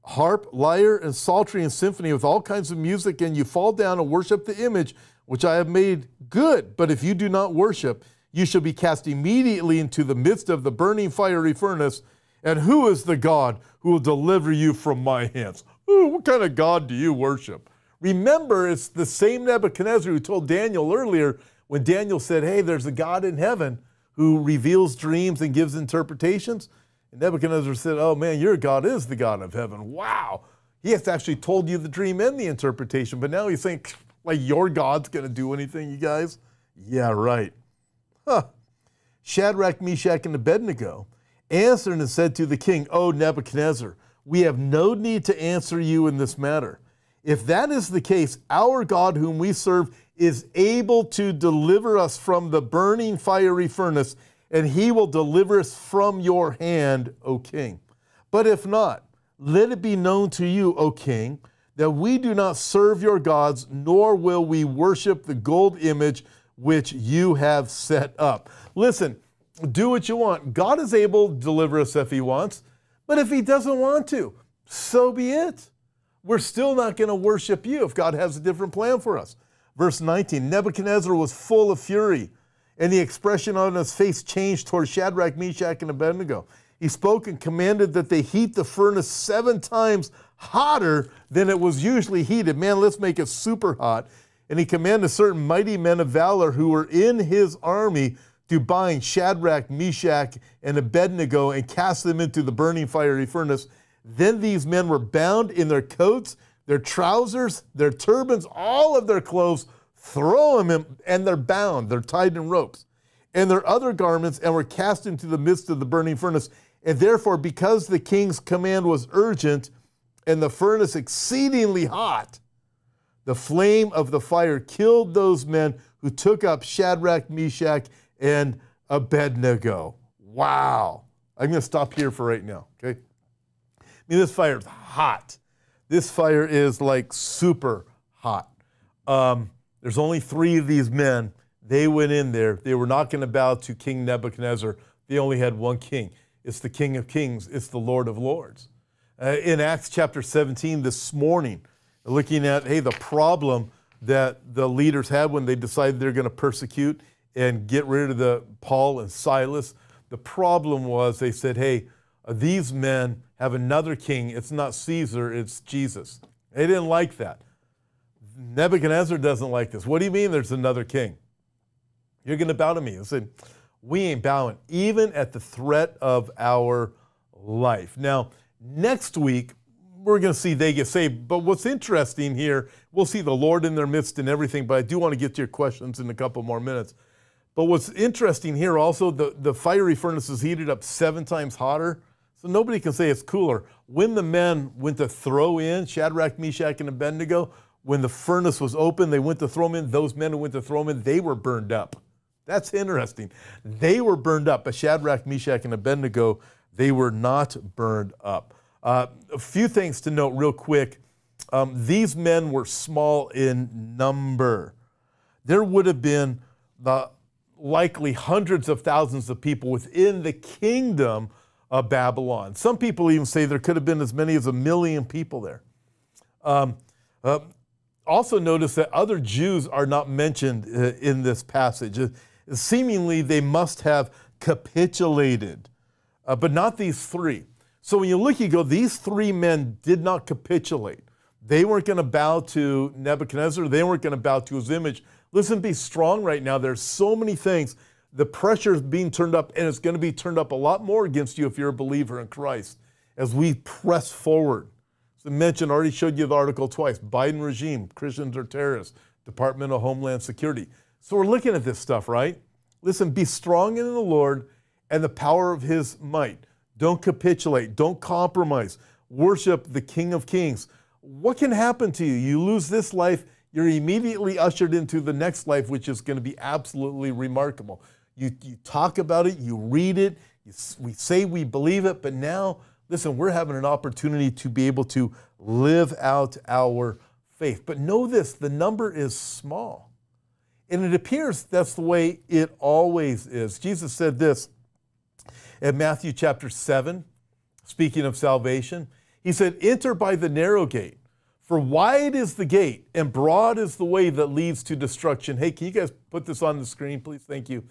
harp, lyre, and psaltery and symphony with all kinds of music, and you fall down and worship the image which I have made good. But if you do not worship, you shall be cast immediately into the midst of the burning fiery furnace. And who is the God who will deliver you from my hands? Ooh, what kind of God do you worship? Remember, it's the same Nebuchadnezzar who told Daniel earlier when Daniel said, Hey, there's a God in heaven who reveals dreams and gives interpretations. And Nebuchadnezzar said, Oh man, your God is the God of heaven. Wow. He has actually told you the dream and the interpretation, but now you think, like, your God's going to do anything, you guys? Yeah, right. Huh. Shadrach, Meshach, and Abednego answered and said to the king, O Nebuchadnezzar, we have no need to answer you in this matter. If that is the case, our God, whom we serve, is able to deliver us from the burning fiery furnace and he will deliver us from your hand, O king. But if not, let it be known to you, O king, that we do not serve your gods, nor will we worship the gold image which you have set up. Listen, do what you want. God is able to deliver us if he wants, but if he doesn't want to, so be it. We're still not going to worship you if God has a different plan for us. Verse 19 Nebuchadnezzar was full of fury and the expression on his face changed toward Shadrach, Meshach, and Abednego. He spoke and commanded that they heat the furnace seven times hotter than it was usually heated. Man, let's make it super hot. And he commanded certain mighty men of valor who were in his army to bind Shadrach, Meshach, and Abednego and cast them into the burning fiery furnace. Then these men were bound in their coats, their trousers, their turbans, all of their clothes throw them in, and they're bound, they're tied in ropes, and their other garments, and were cast into the midst of the burning furnace. And therefore, because the king's command was urgent and the furnace exceedingly hot, the flame of the fire killed those men who took up Shadrach, Meshach, and Abednego. Wow. I'm going to stop here for right now, okay? I mean, this fire is hot. This fire is like super hot. Um, there's only three of these men. They went in there. They were not going to bow to King Nebuchadnezzar. They only had one king. It's the King of Kings, it's the Lord of Lords. Uh, in Acts chapter 17 this morning, looking at, hey, the problem that the leaders had when they decided they're going to persecute and get rid of the Paul and Silas. The problem was they said, hey, uh, these men have another king. It's not Caesar, it's Jesus. They didn't like that. Nebuchadnezzar doesn't like this. What do you mean there's another king? You're going to bow to me. I said, we ain't bowing, even at the threat of our life. Now, next week, we're going to see they get saved. But what's interesting here, we'll see the Lord in their midst and everything, but I do want to get to your questions in a couple more minutes. But what's interesting here also, the, the fiery furnace is heated up seven times hotter. So nobody can say it's cooler. When the men went to throw in Shadrach, Meshach, and Abednego, when the furnace was open, they went to throw them in. Those men who went to throw them in, they were burned up. That's interesting. They were burned up, but Shadrach, Meshach, and Abednego, they were not burned up. Uh, a few things to note, real quick. Um, these men were small in number. There would have been the likely hundreds of thousands of people within the kingdom of Babylon. Some people even say there could have been as many as a million people there. Um, uh, also, notice that other Jews are not mentioned uh, in this passage seemingly they must have capitulated, uh, but not these three. So when you look, you go, these three men did not capitulate. They weren't going to bow to Nebuchadnezzar. They weren't going to bow to his image. Listen, be strong right now. There's so many things. The pressure is being turned up, and it's going to be turned up a lot more against you if you're a believer in Christ as we press forward. As I mentioned, already showed you the article twice Biden regime, Christians are terrorists, Department of Homeland Security. So we're looking at this stuff, right? Listen, be strong in the Lord and the power of his might. Don't capitulate, don't compromise. Worship the King of Kings. What can happen to you? You lose this life, you're immediately ushered into the next life, which is going to be absolutely remarkable. You, you talk about it, you read it, you, we say we believe it, but now, listen, we're having an opportunity to be able to live out our faith. But know this the number is small. And it appears that's the way it always is. Jesus said this in Matthew chapter 7, speaking of salvation. He said, Enter by the narrow gate, for wide is the gate and broad is the way that leads to destruction. Hey, can you guys put this on the screen, please? Thank you.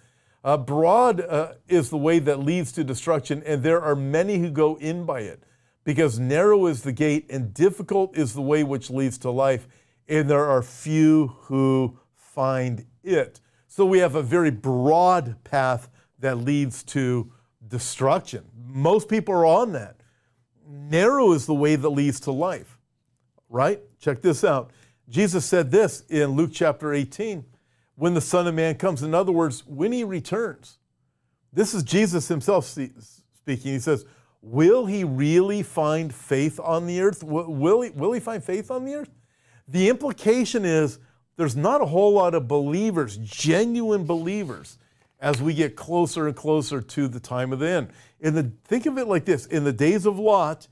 Uh, broad uh, is the way that leads to destruction, and there are many who go in by it, because narrow is the gate and difficult is the way which leads to life, and there are few who find it. So we have a very broad path that leads to destruction. Most people are on that. Narrow is the way that leads to life, right? Check this out. Jesus said this in Luke chapter 18 when the Son of Man comes. In other words, when he returns. This is Jesus himself speaking. He says, Will he really find faith on the earth? Will he, will he find faith on the earth? The implication is there's not a whole lot of believers, genuine believers, as we get closer and closer to the time of the end. In the, think of it like this in the days of Lot,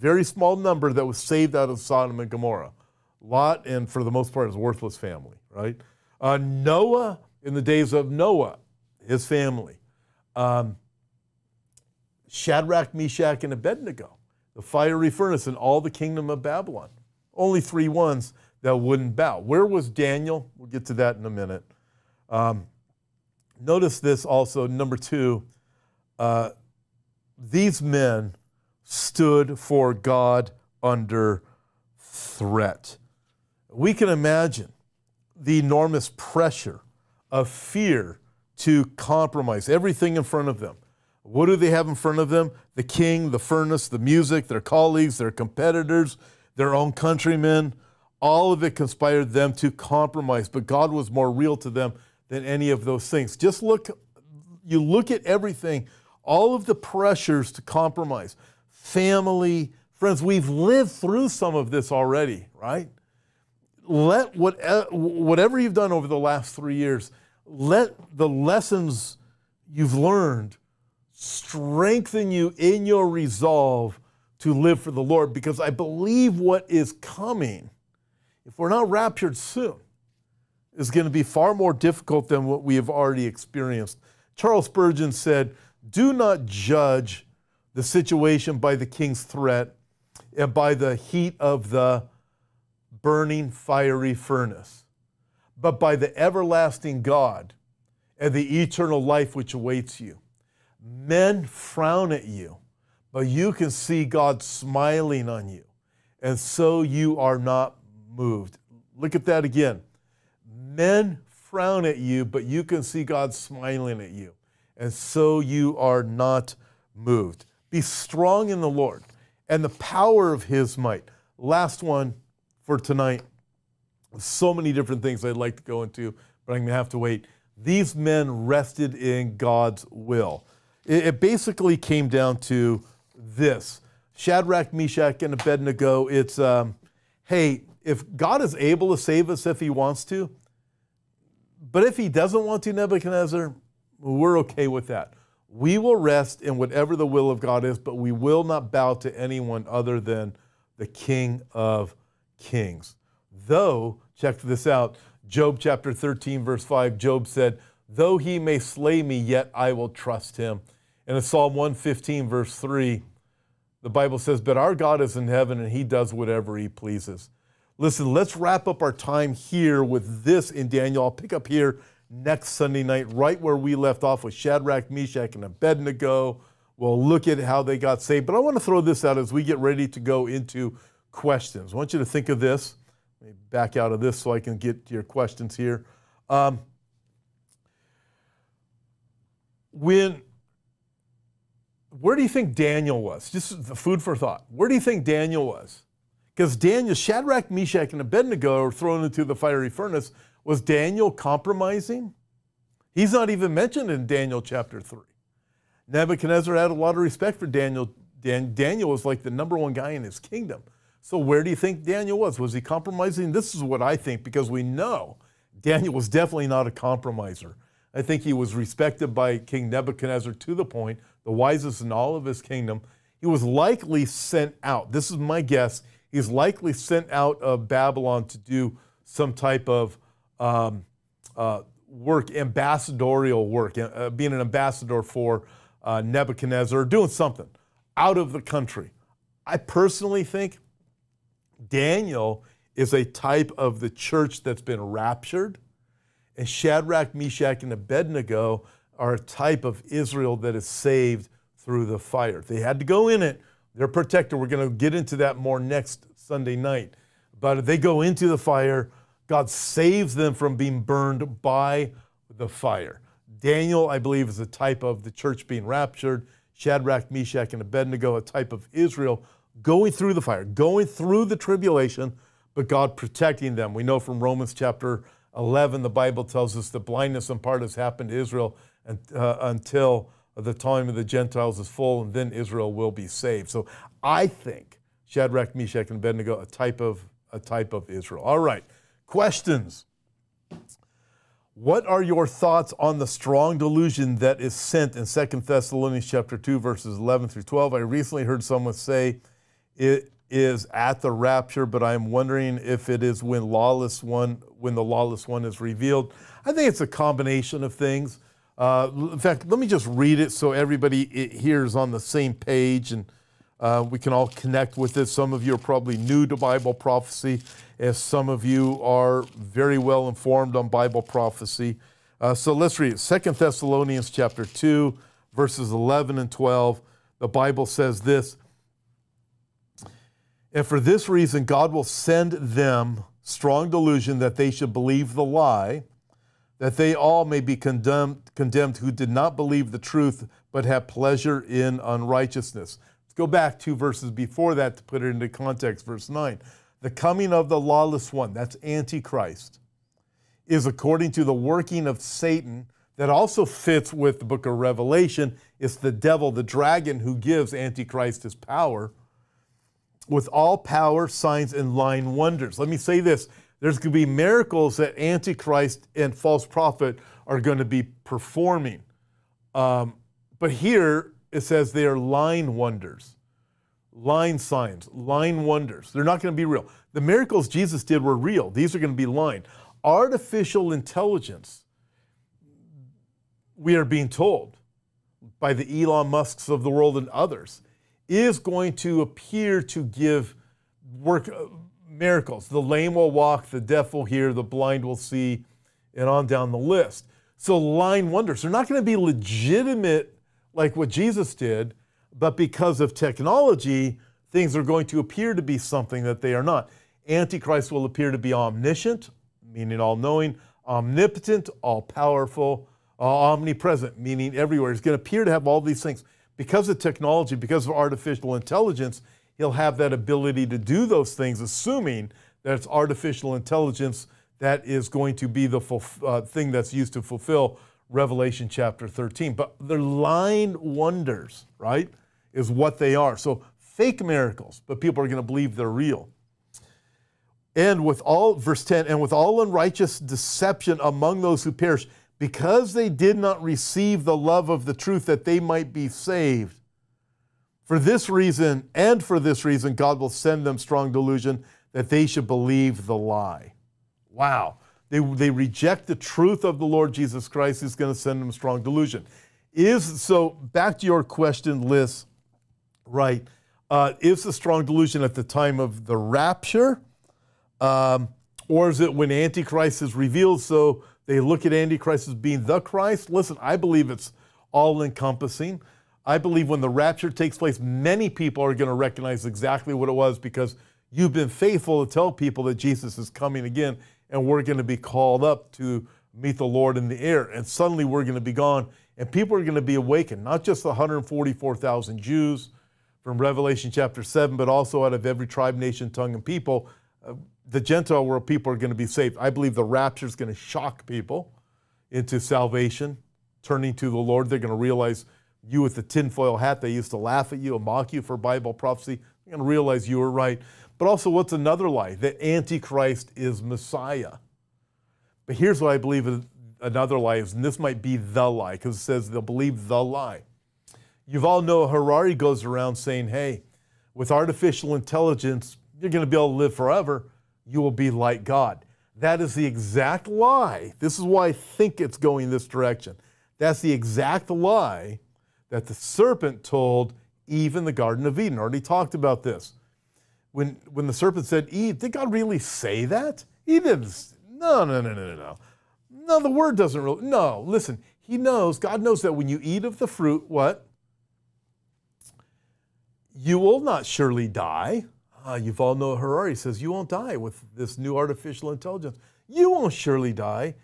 very small number that was saved out of Sodom and Gomorrah. Lot, and for the most part, his worthless family, right? Uh, Noah, in the days of Noah, his family. Um, Shadrach, Meshach, and Abednego, the fiery furnace in all the kingdom of Babylon. Only three ones that wouldn't bow. Where was Daniel? We'll get to that in a minute. Um, notice this also, number two, uh, these men stood for God under threat. We can imagine the enormous pressure of fear to compromise everything in front of them. What do they have in front of them? The king, the furnace, the music, their colleagues, their competitors, their own countrymen all of it conspired them to compromise, but God was more real to them than any of those things. Just look, you look at everything, all of the pressures to compromise, family, friends, we've lived through some of this already, right? Let what, uh, whatever you've done over the last three years, let the lessons you've learned strengthen you in your resolve to live for the Lord because I believe what is coming, if we're not raptured soon, is going to be far more difficult than what we have already experienced. Charles Spurgeon said, Do not judge the situation by the king's threat and by the heat of the burning fiery furnace, but by the everlasting God and the eternal life which awaits you. Men frown at you, but you can see God smiling on you, and so you are not moved. Look at that again. Men frown at you, but you can see God smiling at you, and so you are not moved. Be strong in the Lord and the power of his might. Last one for tonight. So many different things I'd like to go into, but I'm going to have to wait. These men rested in God's will. It, basically came down to this Shadrach, Meshach, and Abednego. It's, um, hey, if God is able to save us if he wants to, but if he doesn't want to, Nebuchadnezzar, we're okay with that. We will rest in whatever the will of God is, but we will not bow to anyone other than the King of Kings. Though, check this out, Job chapter 13, verse 5, Job said, Though he may slay me, yet I will trust him. And in Psalm 115, verse 3, the Bible says, But our God is in heaven and he does whatever he pleases. Listen, let's wrap up our time here with this in Daniel. I'll pick up here next Sunday night, right where we left off with Shadrach, Meshach, and Abednego. We'll look at how they got saved. But I want to throw this out as we get ready to go into questions. I want you to think of this. Let me back out of this so I can get to your questions here. Um, when where do you think Daniel was? Just the food for thought. Where do you think Daniel was? Because Daniel, Shadrach, Meshach, and Abednego are thrown into the fiery furnace. Was Daniel compromising? He's not even mentioned in Daniel chapter 3. Nebuchadnezzar had a lot of respect for Daniel. Dan, Daniel was like the number one guy in his kingdom. So, where do you think Daniel was? Was he compromising? This is what I think because we know Daniel was definitely not a compromiser. I think he was respected by King Nebuchadnezzar to the point, the wisest in all of his kingdom. He was likely sent out. This is my guess. He's likely sent out of Babylon to do some type of um, uh, work, ambassadorial work, uh, being an ambassador for uh, Nebuchadnezzar, doing something out of the country. I personally think Daniel is a type of the church that's been raptured, and Shadrach, Meshach, and Abednego are a type of Israel that is saved through the fire. They had to go in it. They're protected. We're going to get into that more next Sunday night. But they go into the fire. God saves them from being burned by the fire. Daniel, I believe, is a type of the church being raptured. Shadrach, Meshach, and Abednego, a type of Israel going through the fire, going through the tribulation, but God protecting them. We know from Romans chapter 11, the Bible tells us the blindness in part has happened to Israel and, uh, until the time of the Gentiles is full, and then Israel will be saved. So I think Shadrach, Meshach, and Abednego, a type of a type of Israel. All right, questions. What are your thoughts on the strong delusion that is sent in 2 Thessalonians chapter 2 verses 11 through 12? I recently heard someone say it is at the rapture, but I'm wondering if it is when lawless one when the lawless one is revealed. I think it's a combination of things. Uh, in fact, let me just read it so everybody here is on the same page and uh, we can all connect with it. Some of you are probably new to Bible prophecy, as some of you are very well informed on Bible prophecy. Uh, so let's read it. Second Thessalonians chapter 2, verses 11 and 12. The Bible says this and for this reason, God will send them strong delusion that they should believe the lie, that they all may be condemned, condemned who did not believe the truth, but have pleasure in unrighteousness. Let's go back two verses before that to put it into context. Verse 9. The coming of the lawless one, that's Antichrist, is according to the working of Satan that also fits with the book of Revelation. It's the devil, the dragon, who gives Antichrist his power with all power, signs, and lying wonders. Let me say this there's going to be miracles that Antichrist and false prophet are going to be performing. Um, But here it says they are line wonders, line signs, line wonders. They're not going to be real. The miracles Jesus did were real. These are going to be line. Artificial intelligence, we are being told by the Elon Musks of the world and others, is going to appear to give work uh, miracles. The lame will walk, the deaf will hear, the blind will see, and on down the list. So line wonders. They're not going to be legitimate like what Jesus did, but because of technology, things are going to appear to be something that they are not. Antichrist will appear to be omniscient, meaning all knowing, omnipotent, all powerful, uh, omnipresent, meaning everywhere. He's going to appear to have all these things. Because of technology, because of artificial intelligence, he'll have that ability to do those things, assuming that it's artificial intelligence that is going to be the uh, thing that's used to fulfill Revelation chapter 13. But they're lying wonders, right? Is what they are. So fake miracles, but people are going to believe they're real. And with all, verse 10, and with all unrighteous deception among those who perish, because they did not receive the love of the truth that they might be saved. For this reason, and for this reason, God will send them strong delusion that they should believe the lie. Wow. They, they reject the truth of the Lord Jesus Christ, He's going to send them strong delusion. Is so back to your question, Liz, right? Uh, is the strong delusion at the time of the rapture? Um, or is it when Antichrist is revealed? So they look at Antichrist as being the Christ. Listen, I believe it's all encompassing. I believe when the rapture takes place, many people are going to recognize exactly what it was because you've been faithful to tell people that Jesus is coming again and we're going to be called up to meet the Lord in the air. And suddenly we're going to be gone and people are going to be awakened, not just the 144,000 Jews from Revelation chapter 7, but also out of every tribe, nation, tongue, and people. Uh, the Gentile world people are going to be saved. I believe the rapture is going to shock people into salvation, turning to the Lord. They're going to realize you with the tinfoil hat, they used to laugh at you and mock you for Bible prophecy. They're going to realize you were right. But also, what's another lie? That Antichrist is Messiah. But here's what I believe another lie is, and this might be the lie, because it says they'll believe the lie. Yuval Noah Harari goes around saying, hey, with artificial intelligence, you're going to be able to live forever you will be like God. That is the exact lie. This is why I think it's going this direction. That's the exact lie that the serpent told Eve in the Garden of Eden. Already talked about this. When, when the serpent said, Eve, did God really say that? He didn't. No, no, no, no, no, no. No, the word doesn't really. No, listen. He knows, God knows that when you eat of the fruit, what? You will not surely die. Uh, Yuval Noah Harari says, You won't die with this new artificial intelligence. You won't surely die.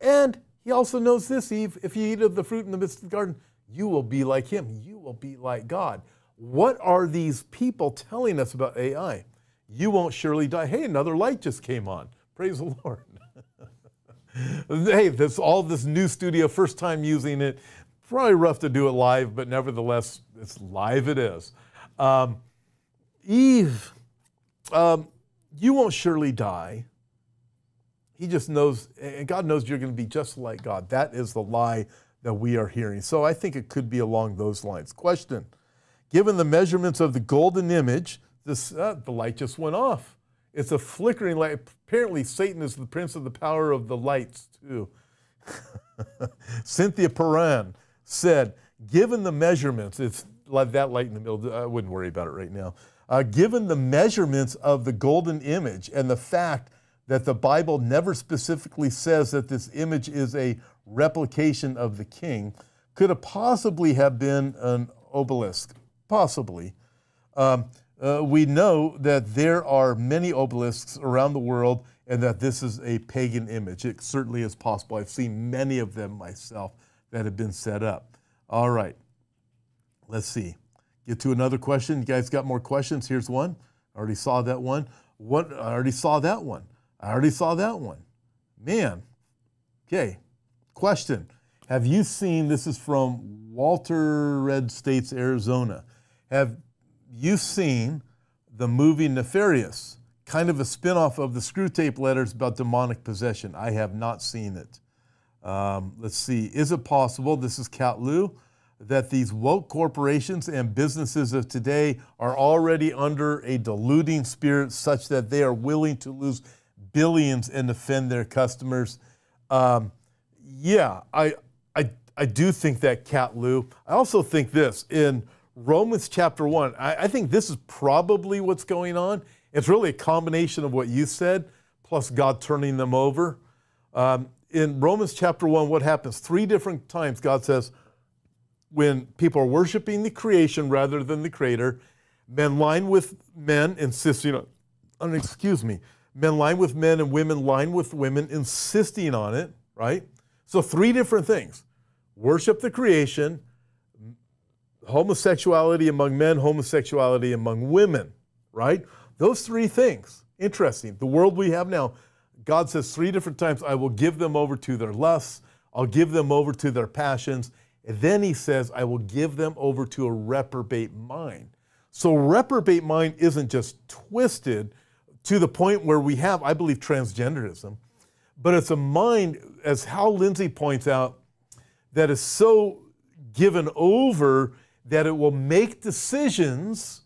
And he also knows this, Eve, if you eat of the fruit in the midst of the garden, you will be like him. You will be like God. What are these people telling us about AI? You won't surely die. Hey, another light just came on. Praise the Lord. hey, this all this new studio, first time using it. Probably rough to do it live, but nevertheless, it's live. It is. Um, Eve um, you won't surely die. He just knows, and God knows you're going to be just like God. That is the lie that we are hearing. So I think it could be along those lines. Question Given the measurements of the golden image, this, uh, the light just went off. It's a flickering light. Apparently, Satan is the prince of the power of the lights, too. Cynthia Paran said, given the measurements, it's that light in the middle. I wouldn't worry about it right now. Uh, given the measurements of the golden image and the fact that the Bible never specifically says that this image is a replication of the king, could it possibly have been an obelisk? Possibly. Um, uh, we know that there are many obelisks around the world and that this is a pagan image. It certainly is possible. I've seen many of them myself that have been set up. All right, let's see. Get to another question. You guys got more questions? Here's one. I already saw that one. What? I already saw that one. I already saw that one. Man. Okay. Question. Have you seen, this is from Walter Red States, Arizona. Have you seen the movie Nefarious? Kind of a spinoff of the Screwtape Letters about demonic possession. I have not seen it. Um, let's see. Is it possible? This is Cat Lou that these woke corporations and businesses of today are already under a deluding spirit such that they are willing to lose billions and offend their customers. Um, yeah, I, I, I do think that, Cat Lou. I also think this in Romans chapter 1, I, I think this is probably what's going on. It's really a combination of what you said plus God turning them over. Um, in Romans chapter 1, what happens? Three different times God says, when people are worshiping the creation rather than the creator, men line with men, insisting on, on excuse me, men line with men and women line with women, insisting on it, right? So, three different things worship the creation, homosexuality among men, homosexuality among women, right? Those three things. Interesting. The world we have now, God says three different times, I will give them over to their lusts, I'll give them over to their passions, and then he says, I will give them over to a reprobate mind. So, reprobate mind isn't just twisted to the point where we have, I believe, transgenderism, but it's a mind, as Hal Lindsey points out, that is so given over that it will make decisions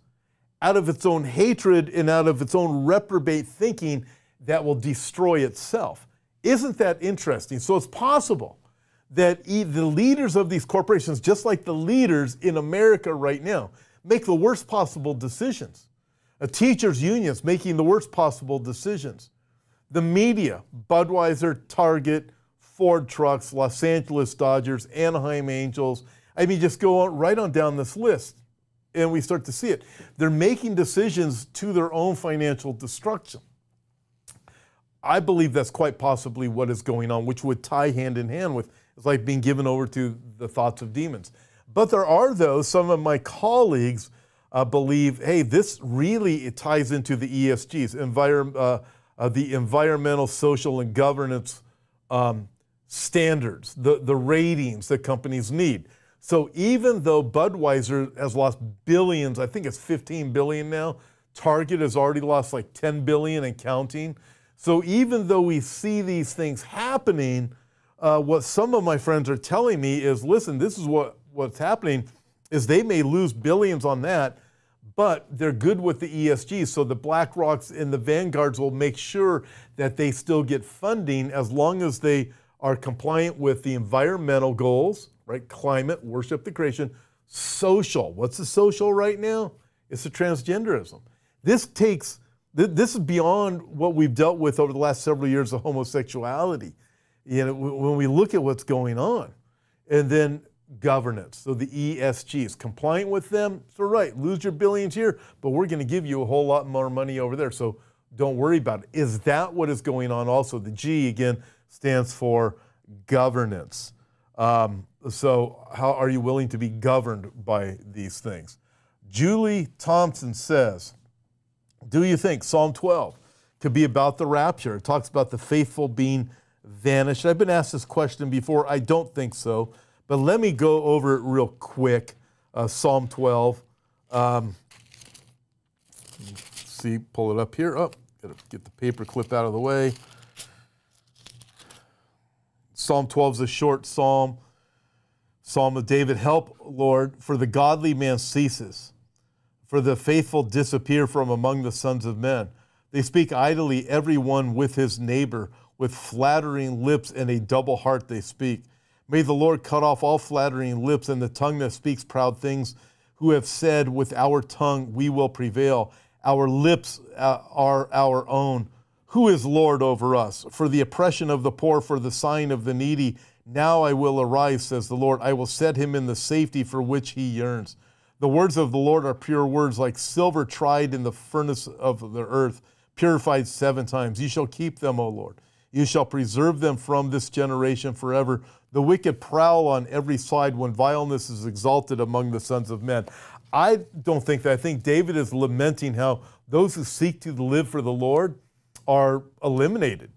out of its own hatred and out of its own reprobate thinking that will destroy itself. Isn't that interesting? So it's possible that the leaders of these corporations, just like the leaders in America right now, make the worst possible decisions. A teachers' unions making the worst possible decisions. The media, Budweiser, Target, Ford Trucks, Los Angeles Dodgers, Anaheim Angels. I mean, just go on, right on down this list and we start to see it. They're making decisions to their own financial destruction. I believe that's quite possibly what is going on, which would tie hand in hand with it's like being given over to the thoughts of demons. But there are though, some of my colleagues uh, believe, hey, this really it ties into the ESGs, envir- uh, uh, the environmental, social, and governance um, standards, the, the ratings that companies need. So even though Budweiser has lost billions, I think it's 15 billion now, Target has already lost like 10 billion and counting. So even though we see these things happening, uh, what some of my friends are telling me is, listen, this is what, what's happening is they may lose billions on that, but they're good with the ESG. So the BlackRocks and the Vanguards will make sure that they still get funding as long as they are compliant with the environmental goals, right? Climate, worship the creation. Social. What's the social right now? It's the transgenderism. This takes, this is beyond what we've dealt with over the last several years of homosexuality. You know, when we look at what's going on. And then governance. So the ESGs, compliant with them, so right, lose your billions here, but we're going to give you a whole lot more money over there. So don't worry about it. Is that what is going on also? The G, again, stands for governance. Um, so, how are you willing to be governed by these things? Julie Thompson says, Do you think Psalm 12 could be about the rapture? It talks about the faithful being vanished. I've been asked this question before. I don't think so. But let me go over it real quick. Uh, Psalm 12. Um, see, pull it up here. Oh, gotta get the paper clip out of the way. Psalm 12 is a short psalm. Psalm of David, help, Lord, for the godly man ceases, for the faithful disappear from among the sons of men. They speak idly, every one with his neighbor, with flattering lips and a double heart they speak. May the Lord cut off all flattering lips and the tongue that speaks proud things, who have said, With our tongue we will prevail. Our lips uh, are our own. Who is Lord over us? For the oppression of the poor, for the sign of the needy now I will arise, says the Lord. I will set him in the safety for which he yearns. The words of the Lord are pure words, like silver tried in the furnace of the earth, purified seven times. You shall keep them, O Lord. You shall preserve them from this generation forever. The wicked prowl on every side when vileness is exalted among the sons of men. I don't think that. I think David is lamenting how those who seek to live for the Lord are eliminated.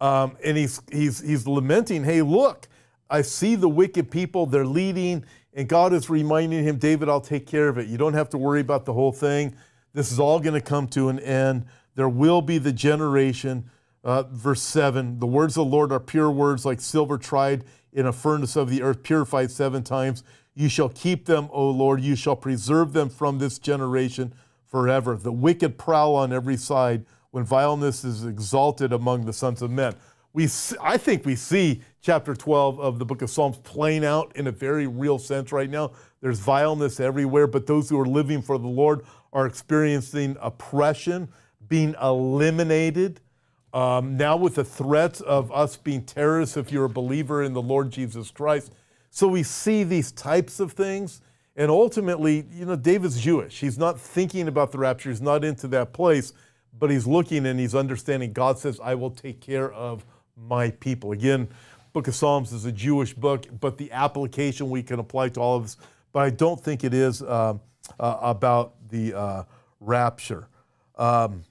Um, and he's, he's, he's lamenting, hey, look, I see the wicked people, they're leading, and God is reminding him, David, I'll take care of it. You don't have to worry about the whole thing. This is all going to come to an end. There will be the generation. Uh, verse 7 The words of the Lord are pure words, like silver tried in a furnace of the earth, purified seven times. You shall keep them, O Lord. You shall preserve them from this generation forever. The wicked prowl on every side when vileness is exalted among the sons of men. We, I think we see chapter 12 of the book of Psalms playing out in a very real sense right now. There's vileness everywhere, but those who are living for the Lord are experiencing oppression, being eliminated. Um, now, with the threats of us being terrorists if you're a believer in the Lord Jesus Christ. So we see these types of things. And ultimately, you know, David's Jewish. He's not thinking about the rapture, he's not into that place, but he's looking and he's understanding God says, I will take care of my people. Again, Book of Psalms is a Jewish book, but the application we can apply to all of us. But I don't think it is uh, uh, about the uh, rapture. Um,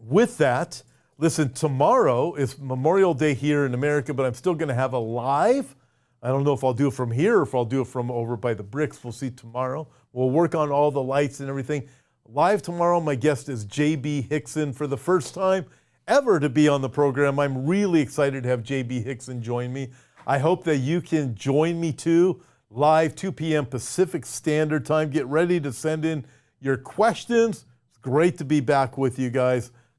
with that, listen, tomorrow is Memorial Day here in America, but I'm still going to have a live. I don't know if I'll do it from here or if I'll do it from over by the bricks. We'll see tomorrow. We'll work on all the lights and everything. Live tomorrow, my guest is JB Hixson for the first time ever to be on the program. I'm really excited to have JB Hixson join me. I hope that you can join me too, live 2 p.m. Pacific Standard Time. Get ready to send in your questions. It's great to be back with you guys.